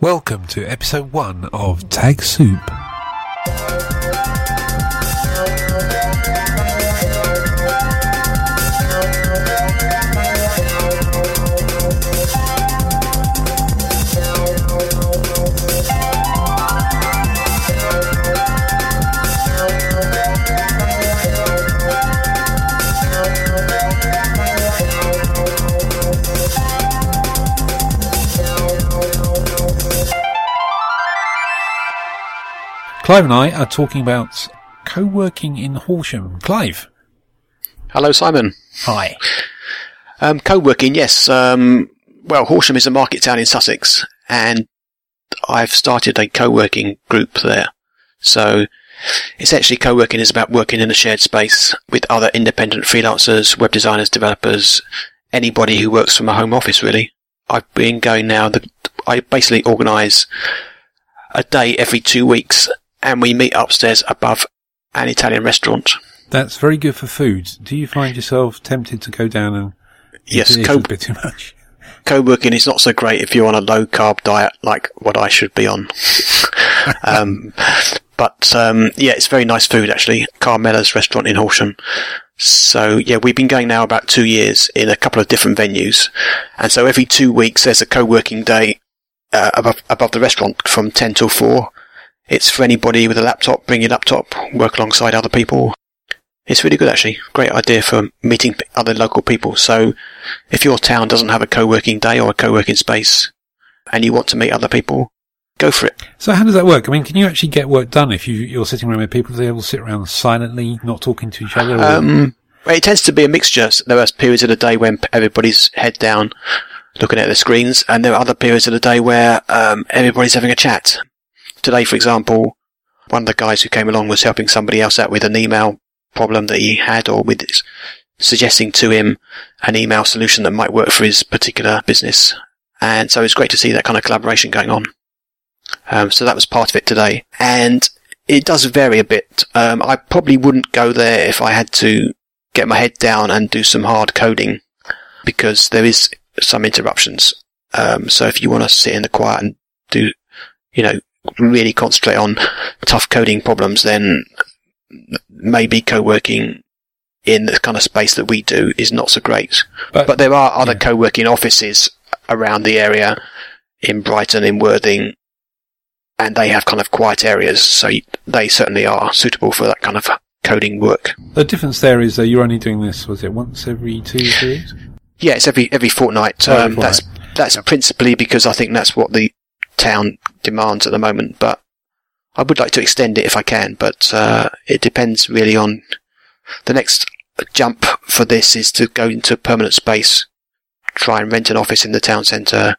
Welcome to episode one of Tag Soup. Clive and I are talking about co-working in Horsham. Clive. Hello, Simon. Hi. Um, co-working, yes. Um, well, Horsham is a market town in Sussex, and I've started a co-working group there. So, essentially, co-working is about working in a shared space with other independent freelancers, web designers, developers, anybody who works from a home office, really. I've been going now. The, I basically organise a day every two weeks and we meet upstairs above an Italian restaurant. That's very good for food. Do you find yourself tempted to go down and yes, co- a bit too much? Co-working is not so great if you're on a low carb diet like what I should be on. um, but um, yeah, it's very nice food actually. Carmela's restaurant in Horsham. So yeah, we've been going now about two years in a couple of different venues, and so every two weeks there's a co-working day uh, above above the restaurant from ten till four, it's for anybody with a laptop, bring your laptop, work alongside other people. It's really good actually. Great idea for meeting other local people. So if your town doesn't have a co-working day or a co-working space and you want to meet other people, go for it. So how does that work? I mean, can you actually get work done if you, you're sitting around with people? Do they all sit around silently, not talking to each other? Um, it tends to be a mixture. There are periods of the day when everybody's head down looking at the screens and there are other periods of the day where um, everybody's having a chat today, for example, one of the guys who came along was helping somebody else out with an email problem that he had or with suggesting to him an email solution that might work for his particular business. And so it's great to see that kind of collaboration going on. Um, so that was part of it today. And it does vary a bit. Um, I probably wouldn't go there if I had to get my head down and do some hard coding because there is some interruptions. Um, so if you want to sit in the quiet and do, you know, really concentrate on tough coding problems, then maybe co-working in the kind of space that we do is not so great. But, but there are other yeah. co-working offices around the area in Brighton, in Worthing, and they have kind of quiet areas, so they certainly are suitable for that kind of coding work. The difference there is that you're only doing this, was it once every two years? Yeah, it's every every fortnight. Oh, um, that's that's principally because I think that's what the town demands at the moment, but I would like to extend it if I can, but uh, it depends really on the next jump for this is to go into permanent space, try and rent an office in the town centre,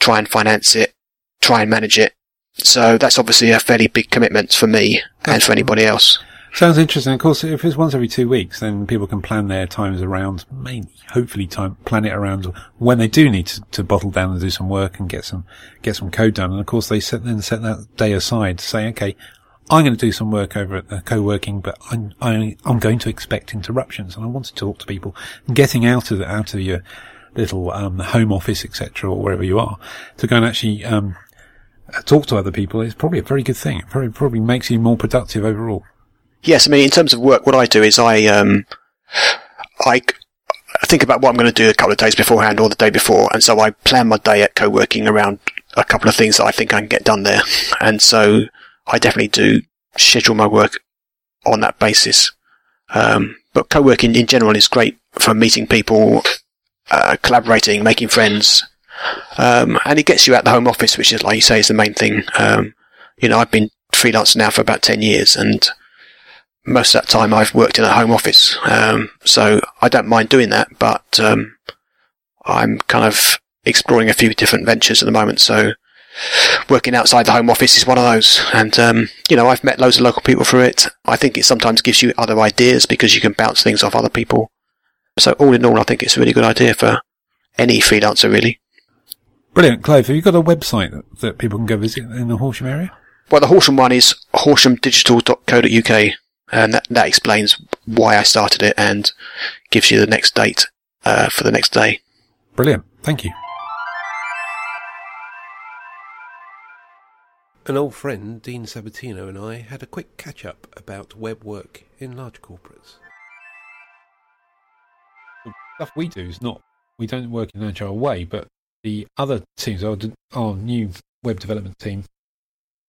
try and finance it, try and manage it. So that's obviously a fairly big commitment for me and for anybody else. Sounds interesting. Of course, if it's once every two weeks, then people can plan their times around, mainly, hopefully time, plan it around when they do need to, to bottle down and do some work and get some, get some code done. And of course, they set, then set that day aside to say, okay, I'm going to do some work over at the co-working, but I'm, I, I'm going to expect interruptions and I want to talk to people. Getting out of, out of your little, um, home office, etc., or wherever you are to go and actually, um, talk to other people is probably a very good thing. It probably, probably makes you more productive overall. Yes, I mean, in terms of work, what I do is I, um, I think about what I'm going to do a couple of days beforehand or the day before, and so I plan my day at co-working around a couple of things that I think I can get done there. And so I definitely do schedule my work on that basis. Um, but co-working in general is great for meeting people, uh, collaborating, making friends, um, and it gets you out the home office, which is, like you say, is the main thing. Um, you know, I've been freelance now for about 10 years and most of that time I've worked in a home office. Um, so I don't mind doing that, but, um, I'm kind of exploring a few different ventures at the moment. So working outside the home office is one of those. And, um, you know, I've met loads of local people through it. I think it sometimes gives you other ideas because you can bounce things off other people. So all in all, I think it's a really good idea for any freelancer, really. Brilliant. Clive, have you got a website that, that people can go visit in the Horsham area? Well, the Horsham one is horshamdigital.co.uk and that, that explains why I started it and gives you the next date uh, for the next day. Brilliant. Thank you. An old friend, Dean Sabatino, and I had a quick catch up about web work in large corporates. The stuff we do is not, we don't work in an agile way, but the other teams, our, our new web development team,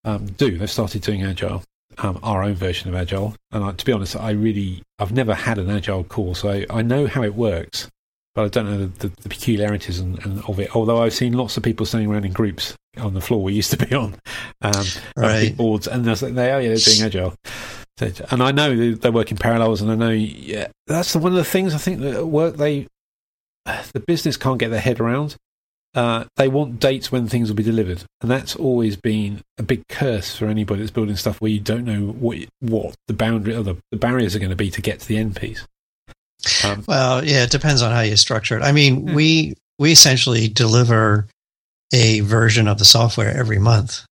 um, do. They've started doing agile, um, our own version of agile. And I, to be honest, I really, I've never had an agile course, so I, I know how it works but I don't know the, the, the peculiarities and, and of it. Although I've seen lots of people standing around in groups on the floor we used to be on, um, right. boards, and they're, they are yeah, they're doing agile. And I know they're working in parallels, and I know yeah, that's one of the things I think that work they the business can't get their head around. Uh, they want dates when things will be delivered, and that's always been a big curse for anybody that's building stuff where you don't know what what the boundary or the, the barriers are going to be to get to the end piece. Um, well, yeah, it depends on how you structure it. I mean, yeah. we we essentially deliver a version of the software every month.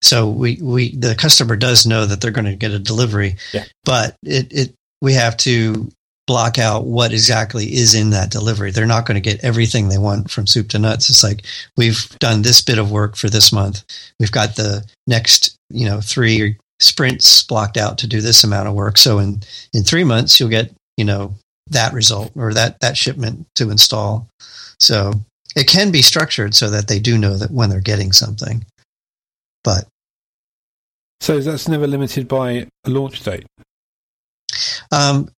So we, we the customer does know that they're going to get a delivery, yeah. but it, it we have to block out what exactly is in that delivery. They're not going to get everything they want from soup to nuts. It's like we've done this bit of work for this month. We've got the next, you know, three sprints blocked out to do this amount of work. So in in 3 months you'll get, you know, that result or that that shipment to install. So it can be structured so that they do know that when they're getting something. But so that's never limited by a launch date. Um,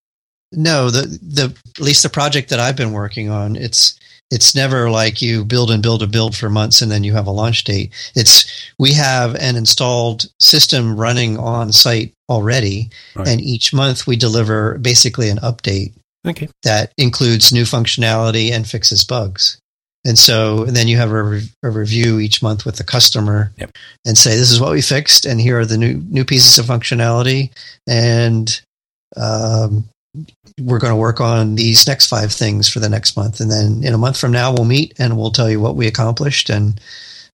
no, the the at least the project that I've been working on, it's it's never like you build and build and build for months and then you have a launch date. It's we have an installed system running on site already, right. and each month we deliver basically an update Okay. That includes new functionality and fixes bugs. And so and then you have a, re- a, review each month with the customer yep. and say, this is what we fixed, and here are the new new pieces of functionality, and um, we're going to work on these next five things for the next month. And then in a month from now, we'll meet and we'll tell you what we accomplished, and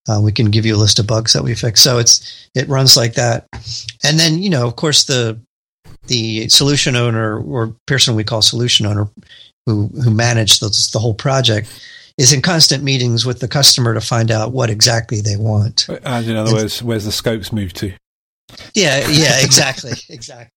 uh, we can give you a list of bugs that we fixed. So it's it runs like that. And then you know, of course, the the solution owner or person we call solution owner who who managed the, the whole project is in constant meetings with the customer to find out what exactly they want. As in other and, words, where's the scopes moved to? Yeah, yeah, exactly, exactly.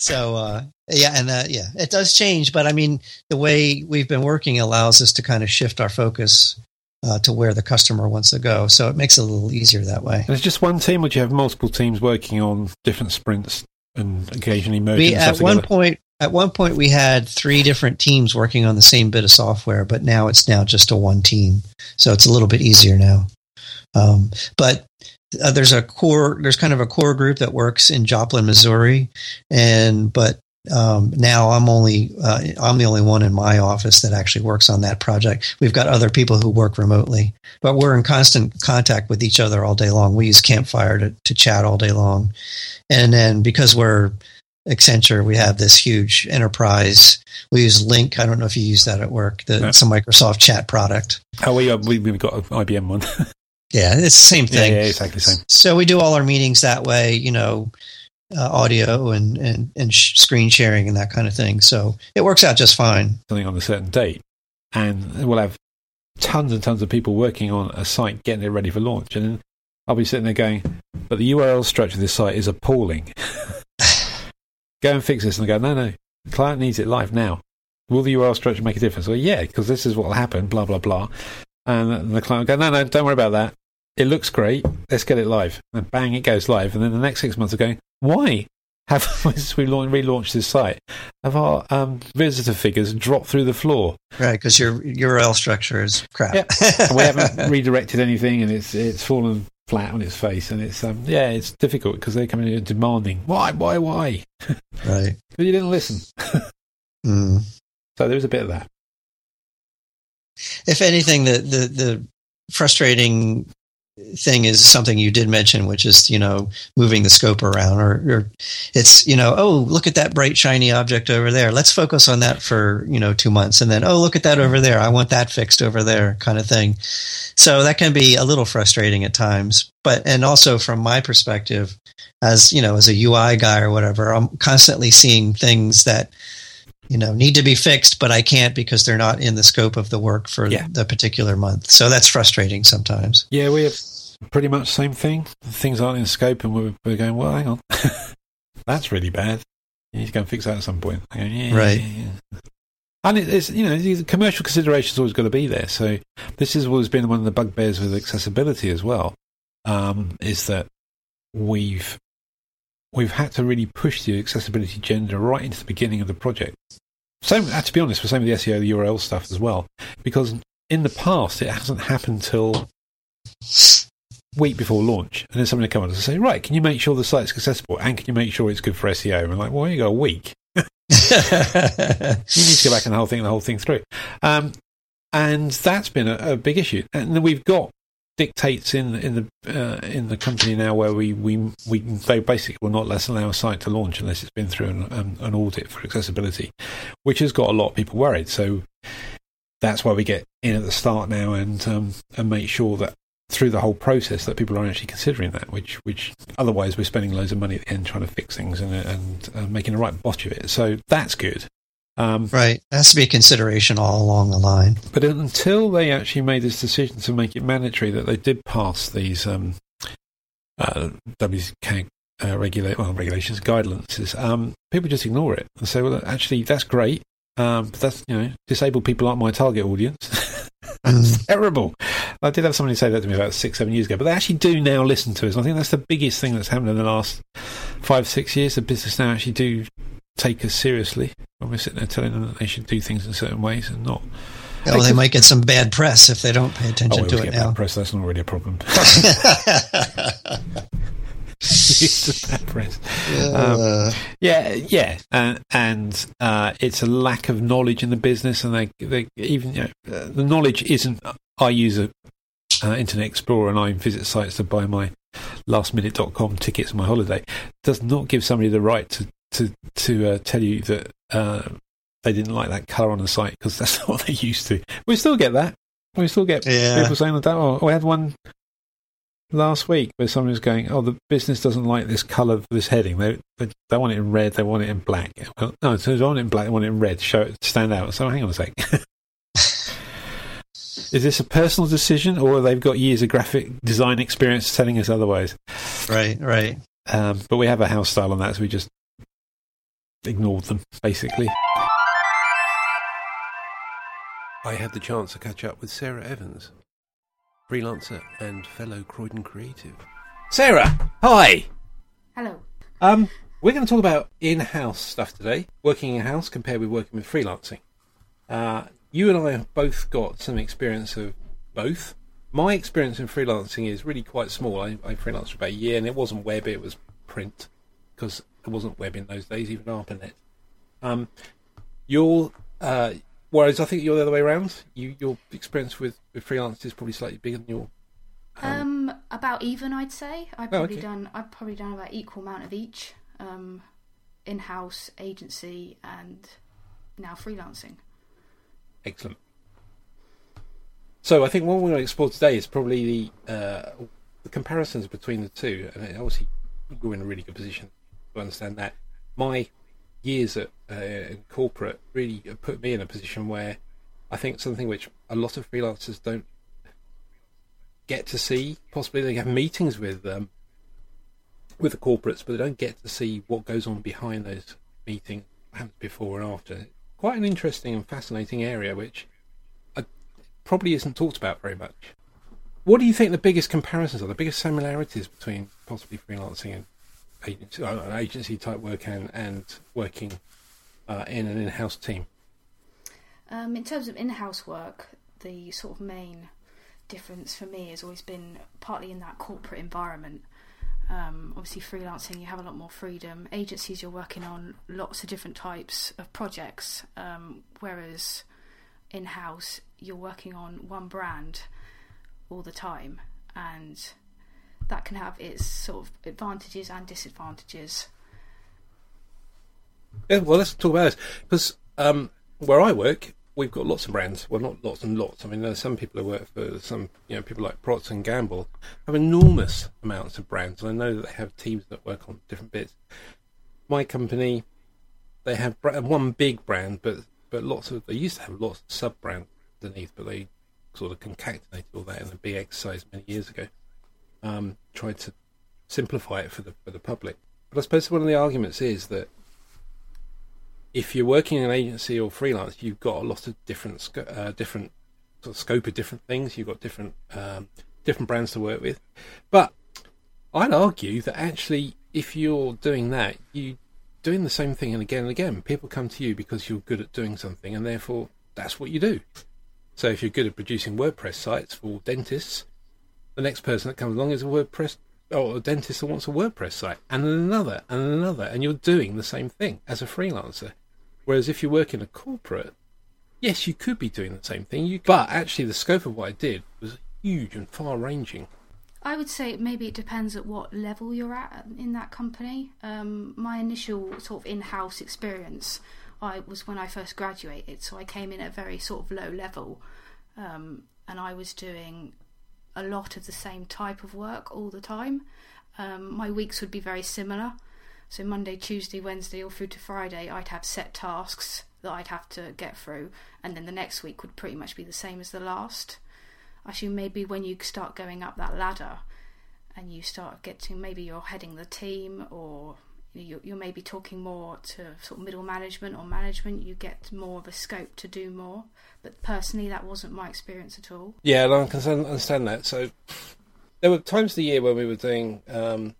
So uh, yeah, and uh, yeah, it does change, but I mean, the way we've been working allows us to kind of shift our focus uh, to where the customer wants to go. So it makes it a little easier that way. It's just one team, would you have multiple teams working on different sprints and occasionally merging we, at one point at one point we had three different teams working on the same bit of software but now it's now just a one team so it's a little bit easier now um, but uh, there's a core there's kind of a core group that works in joplin missouri and but um, now I'm only uh, I'm the only one in my office that actually works on that project. We've got other people who work remotely, but we're in constant contact with each other all day long. We use Campfire to, to chat all day long, and then because we're Accenture, we have this huge enterprise. We use Lync. I don't know if you use that at work. The, It's a Microsoft chat product. Oh, we, uh, we, we've got an IBM one. yeah, it's the same thing. Yeah, yeah, exactly the same. So we do all our meetings that way, you know, uh, audio and, and, and sh- screen sharing and that kind of thing. So it works out just fine. Something on a certain date. And we'll have tons and tons of people working on a site getting it ready for launch. And then I'll be sitting there going, but the URL structure of this site is appalling. go and fix this. And I go, no, no, the client needs it live now. Will the URL structure make a difference? Well, yeah, because this is what will happen, blah, blah, blah. And the client will go, no, no, don't worry about that. It looks great. Let's get it live. And bang, it goes live. And then the next six months are going, why have, since we relaunched this site, have our um, visitor figures dropped through the floor? Right, because your URL structure is crap. Yeah. we haven't redirected anything and it's, it's fallen flat on its face, and it's um, yeah, it's difficult because they're coming in demanding why, why, why, right? but you didn't listen. mm. So there was a bit of that. If anything, the the the frustrating thing is something you did mention, which is you know moving the scope around, or, or, it's you know oh look at that bright shiny object over there. Let's focus on that for you know two months, and then oh look at that over there. I want that fixed over there, kind of thing. So that can be a little frustrating at times. But and also from my perspective, as you know, as a UI guy or whatever, I'm constantly seeing things that you know need to be fixed but i can't because they're not in the scope of the work for yeah. the particular month so that's frustrating sometimes yeah we have pretty much the same thing. Things aren't in scope, and we're, we're going, well, hang on, that's really bad. You need to go and fix that at some point. Going, yeah, Right. yeah, yeah. And it, it's you know the commercial consideration's always got to be there. So this has always been one of the bugbears with accessibility as well. Um, is that we've we've had to really push the accessibility agenda right into the beginning of the project. Same, to be honest, for some of the SEO, the URL stuff as well, because in the past it hasn't happened till week before launch, and then somebody will come on and say, "Right, can you make sure the site's accessible and can you make sure it's good for SEO?" And we're like, "Well, you got a week. You need to go back and the whole thing, the whole thing through." Um, and that's been a, a big issue. And then we've got dictates in in the uh, in the company now where we, we we they basically will not let allow a site to launch unless it's been through an, an, an audit for accessibility, which has got a lot of people worried. So that's why we get in at the start now and um, and make sure that through the whole process that people are actually considering that, which which otherwise we're spending loads of money at the end trying to fix things and and uh, making the right botch of it. So that's good. Um, right. It has to be a consideration all along the line. but until they actually made this decision to make it mandatory that they did pass these um, uh, WCAG uh, regula- well, regulations, guidelines, um, people just ignore it and say, well, actually, that's great. Um, but that's, you know, disabled people aren't my target audience. that's terrible. I did have somebody say that to me about six, seven years ago, but they actually do now listen to us. I think that's the biggest thing that's happened in the last five, six years. The business now actually do take us seriously when we're sitting there telling them that they should do things in certain ways and not. Oh, they might get some bad press if they don't pay Oh, attention we to it get bad now. press. That's not really a problem. Bad press. Uh, Yeah, yeah, and and uh, it's a lack of knowledge in the business, and they, they even you know, uh, the knowledge isn't. I use a uh, Internet Explorer and I visit sites to buy my lastminute.com tickets on my holiday. Does not give somebody the right to to to uh, tell you that uh, they didn't like that color on the site because that's not what they used to. We still get that. We still get Yeah. people saying that. Oh, we had one last week where someone was going, "Oh, the business doesn't like this color for this heading. They, they they want it in red. They want it in black. Well, no, so they want it in black. They want it in red. Show it stand out. So hang on a sec. Is this a personal decision, or they've got years of graphic design experience telling us otherwise? right, right. Um, but we have a house style on that, so we just ignored them basically. I had the chance to catch up with Sarah Evans, freelancer and fellow Croydon creative. Sarah, hi. Hello. Um, we're going to talk about in-house stuff today. Working in-house compared with working with freelancing. Uh, you and I have both got some experience of both. My experience in freelancing is really quite small. I, I freelanced for about a year, and it wasn't web; it was print because there wasn't web in those days, even ARPANET. Um, your uh, whereas I think you're the other way around. You, your experience with, with freelance is probably slightly bigger than your. Um, about even, I'd say. I've Oh, probably okay. done. I've probably done about equal amount of each. Um, in-house agency and now freelancing. Excellent. So I think what we're going to explore today is probably the uh, the comparisons between the two, and obviously you're in a really good position to understand that. My years at uh, corporate really put me in a position where I think something which a lot of freelancers don't get to see. Possibly they have meetings with um, with the corporates, but they don't get to see what goes on behind those meetings, happens before and after. Quite an interesting and fascinating area, which uh, probably isn't talked about very much. What do you think the biggest comparisons are, the biggest similarities between possibly freelancing and agency, uh, agency type work and, and working uh, in an in-house team? Um, in terms of in-house work, the sort of main difference for me has always been partly in that corporate environment. Um, obviously, freelancing you have a lot more freedom. Agencies you're working on lots of different types of projects, um, whereas in-house you're working on one brand all the time, and that can have its sort of advantages and disadvantages. Yeah, well, let's talk about this because um, where I work, we've got lots of brands. Well, not lots and lots. I mean, there's some people who work for some, you know, people like Procter and Gamble have enormous amounts of brands, and I know that they have teams that work on different bits. My company, they have one big brand, but but lots of they used to have lots of sub brands underneath, but they sort of concatenated all that in a big exercise many years ago. Um, tried to simplify it for the for the public. But I suppose one of the arguments is that if you're working in an agency or freelance, you've got a lot of different uh, different sort of scope of different things. You've got different um, different brands to work with. But I'd argue that actually, if you're doing that, you're doing the same thing and again and again. People come to you because you're good at doing something, and therefore that's what you do. So if you're good at producing WordPress sites for dentists, the next person that comes along is a WordPress or a dentist that wants a WordPress site, and another and another, and you're doing the same thing as a freelancer. Whereas if you work in a corporate, yes, you could be doing the same thing, you, but actually the scope of what I did was huge and far-ranging. I would say maybe it depends at what level you're at in that company. Um, my initial sort of in-house experience, I was when I first graduated, so I came in at a very sort of low level, um, and I was doing a lot of the same type of work all the time. Um, my weeks would be very similar. So Monday, Tuesday, Wednesday, or through to Friday, I'd have set tasks that I'd have to get through, and then the next week would pretty much be the same as the last. I assume maybe when you start going up that ladder, and you start getting maybe you're heading the team, or you're, you're maybe talking more to sort of middle management or management, you get more of a scope to do more. But personally, that wasn't my experience at all. Yeah, and I can understand that. So there were times of the year when we were doing um,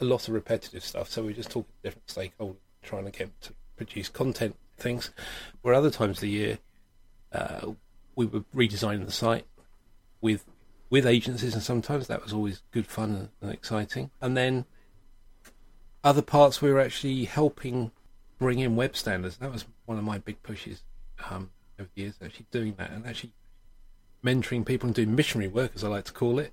a lot of repetitive stuff. So we just talking to different stakeholders, trying to get to produce content things. Where other times of the year, uh, we were redesigning the site with with agencies, and sometimes that was always good fun and, and exciting. And then other parts, we were actually helping bring in web standards. That was one of my big pushes um, over the years, actually doing that and actually mentoring people and doing missionary work, as I like to call it.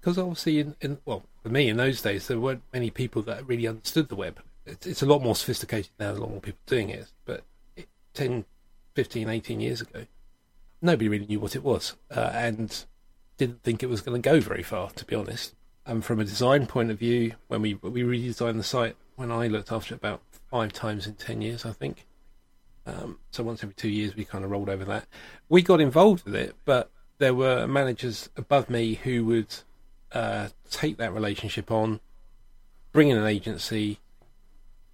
Because obviously, in, in well, for me in those days, there weren't many people that really understood the web. It's, it's a lot more sophisticated now. There's a lot more people doing it, but it, 10, 15, 18 years ago, nobody really knew what it was uh, and didn't think it was going to go very far, to be honest. And from a design point of view, when we we redesigned the site, when I looked after it about five times in ten years, I think. Um, so once every two years, we kind of rolled over that. We got involved with it, but there were managers above me who would uh, take that relationship on, bring in an agency,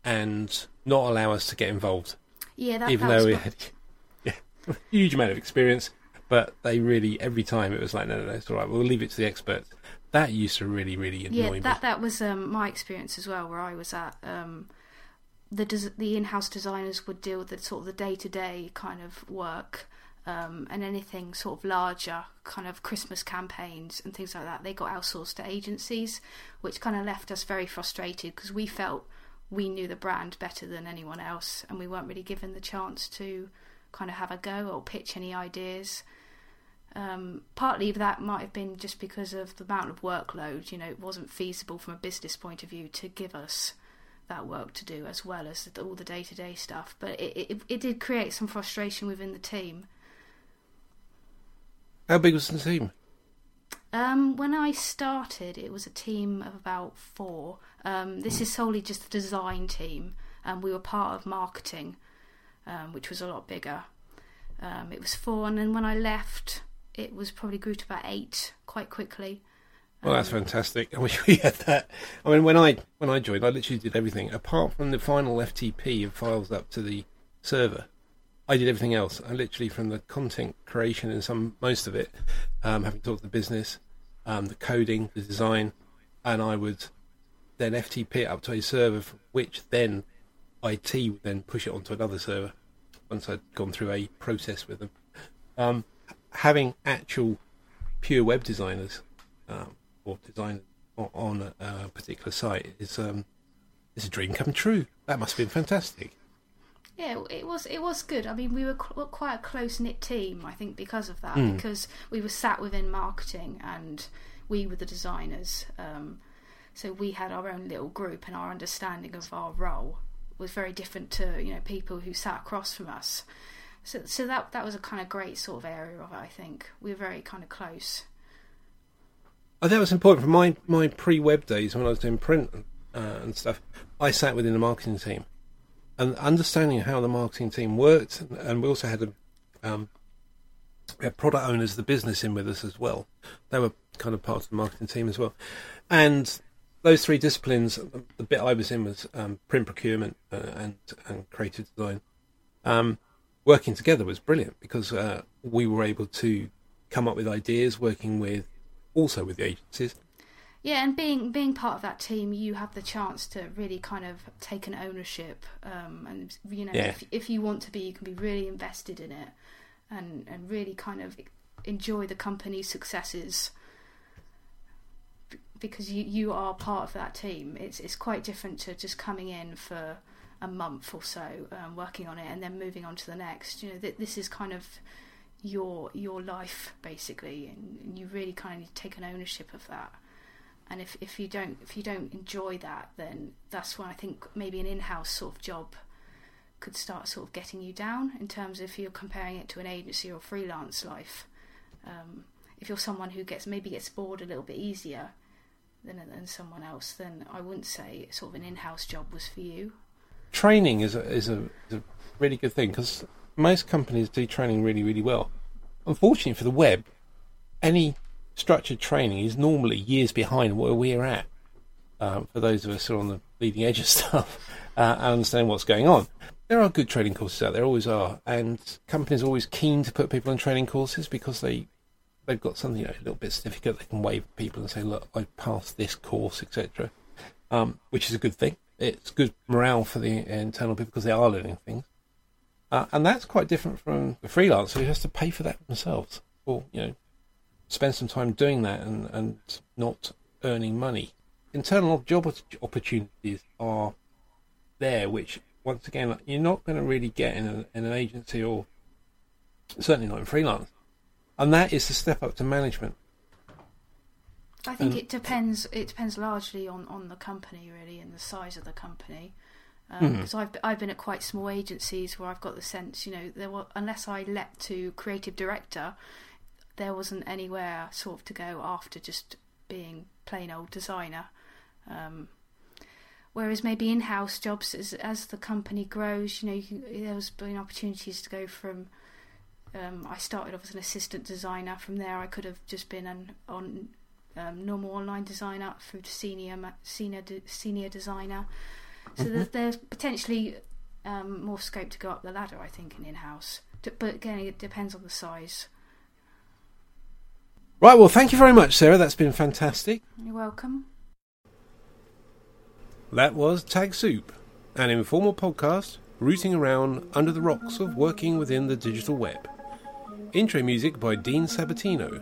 and not allow us to get involved. Yeah, that, even that though was we had yeah, a huge amount of experience, but they really every time it was like, no, no, no, it's all right. We'll leave it to the experts. That used to really, really annoy yeah, me. that that was um, my experience as well, where I was at. Um, the des- the in-house designers would deal with the sort of the day-to-day kind of work, um, and anything sort of larger, kind of Christmas campaigns and things like that. They got outsourced to agencies, which kind of left us very frustrated because we felt we knew the brand better than anyone else, and we weren't really given the chance to kind of have a go or pitch any ideas. Um, partly that might have been just because of the amount of workload. You know, it wasn't feasible from a business point of view to give us that work to do as well as all the day to day stuff. But it, it, it did create some frustration within the team. How big was the team? Um, when I started, it was a team of about four. Um, this is solely just the design team, and we were part of marketing, um, which was a lot bigger. Um, it was four, and then when I left, it was probably grew to about eight quite quickly. Well, that's fantastic. I wish we had that. I mean, when I when I joined, I literally did everything apart from the final FTP of files up to the server. I did everything else. I literally from the content creation and some most of it, um, having talked to the business, um, the coding, the design, and I would then FTP it up to a server, which then IT would then push it onto another server once I'd gone through a process with them. Um, having actual pure web designers um, or designers on a, particular site is um, is a dream come true. That must have been fantastic. Yeah, it was. It was good. I mean, we were quite a close knit team. I think because of that, Mm. because we were sat within marketing and we were the designers. Um, so we had our own little group, and our understanding of our role was very different to you know people who sat across from us. So, so that that was a kind of great sort of area of it. I think we were very kind of close. Think it was important for my, my pre web days when I was doing print uh, and stuff. I sat within the marketing team, and understanding how the marketing team worked, and, we also had a um, We had product owners, the business in with us as well. They were kind of part of the marketing team as well. And those three disciplines, the bit I was in was um, print procurement uh, and and creative design. Um, working together was brilliant because uh, we were able to come up with ideas, working with also with the agencies. Yeah, and being being part of that team, you have the chance to really kind of take an ownership, um, and you know, Yeah. if, if you want to be, you can be really invested in it, and and really kind of enjoy the company's successes because you you are part of that team. It's it's quite different to just coming in for a month or so, um, working on it, and then moving on to the next. You know, th- this is kind of your your life basically, and you really kind of need to take an ownership of that and if, if you don't if you don't enjoy that then that's when I think maybe an in-house sort of job could start sort of getting you down in terms of if you're comparing it to an agency or freelance life um, if you're someone who gets maybe gets bored a little bit easier than, than someone else then I wouldn't say sort of an in-house job was for you training is a, is a, is a really good thing because most companies do training really, really well. Unfortunately for the web, any structured training is normally years behind where we're at. Um, for those of us who are on the leading edge of stuff uh, and understand what's going on. There are good training courses out there, always are, and companies are always keen to put people on training courses because they they've got something, know, a little bit significant, they can wave people and say, look, I passed this course, etc. Um, which is a good thing. It's good morale for the internal people because they are learning things. Uh, and that's quite different from the freelancer who has to pay for that themselves or, you know, spend some time doing that and, and not earning money. Internal job opportunities are there, which, once again, you're not going to really get in, a, in an agency or certainly not in freelance. And that is the step up to management. I think Um, it depends. It depends largely on, on the company, really, and the size of the company. Because I've I've been at quite small agencies where I've got the sense, you know, there were unless I leapt to creative director, there wasn't anywhere sort of to go after just being plain old designer. Um, whereas maybe in-house jobs, as as the company grows, you know, you can, there's been opportunities to go from. Um, I started off as an assistant designer. From there, I could have just been an on um, normal online designer through to senior senior de- senior designer. So there's, there's potentially um, more scope to go up the ladder, I think, in in-house. But again, it depends on the size. Right, well, thank you very much, Sarah. That's been fantastic. You're welcome. That was Tag Soup, an informal podcast rooting around under the rocks of working within the digital web. Intro music by Dean Sabatino.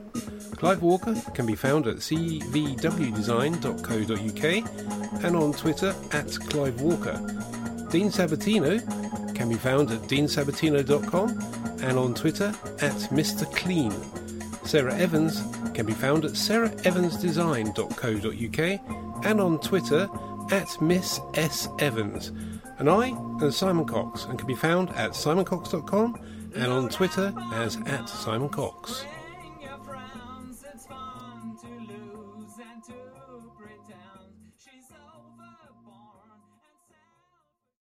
Clive Walker can be found at cvwdesign.co.uk and on Twitter at Clive Walker. Dean Sabatino can be found at deansabatino.com and on Twitter at Mr. Clean. Sarah Evans can be found at sarahevansdesign.co.uk and on Twitter at Miss S. Evans. And I am Simon Cox and can be found at simoncox.com and on Twitter as at Simon Cox.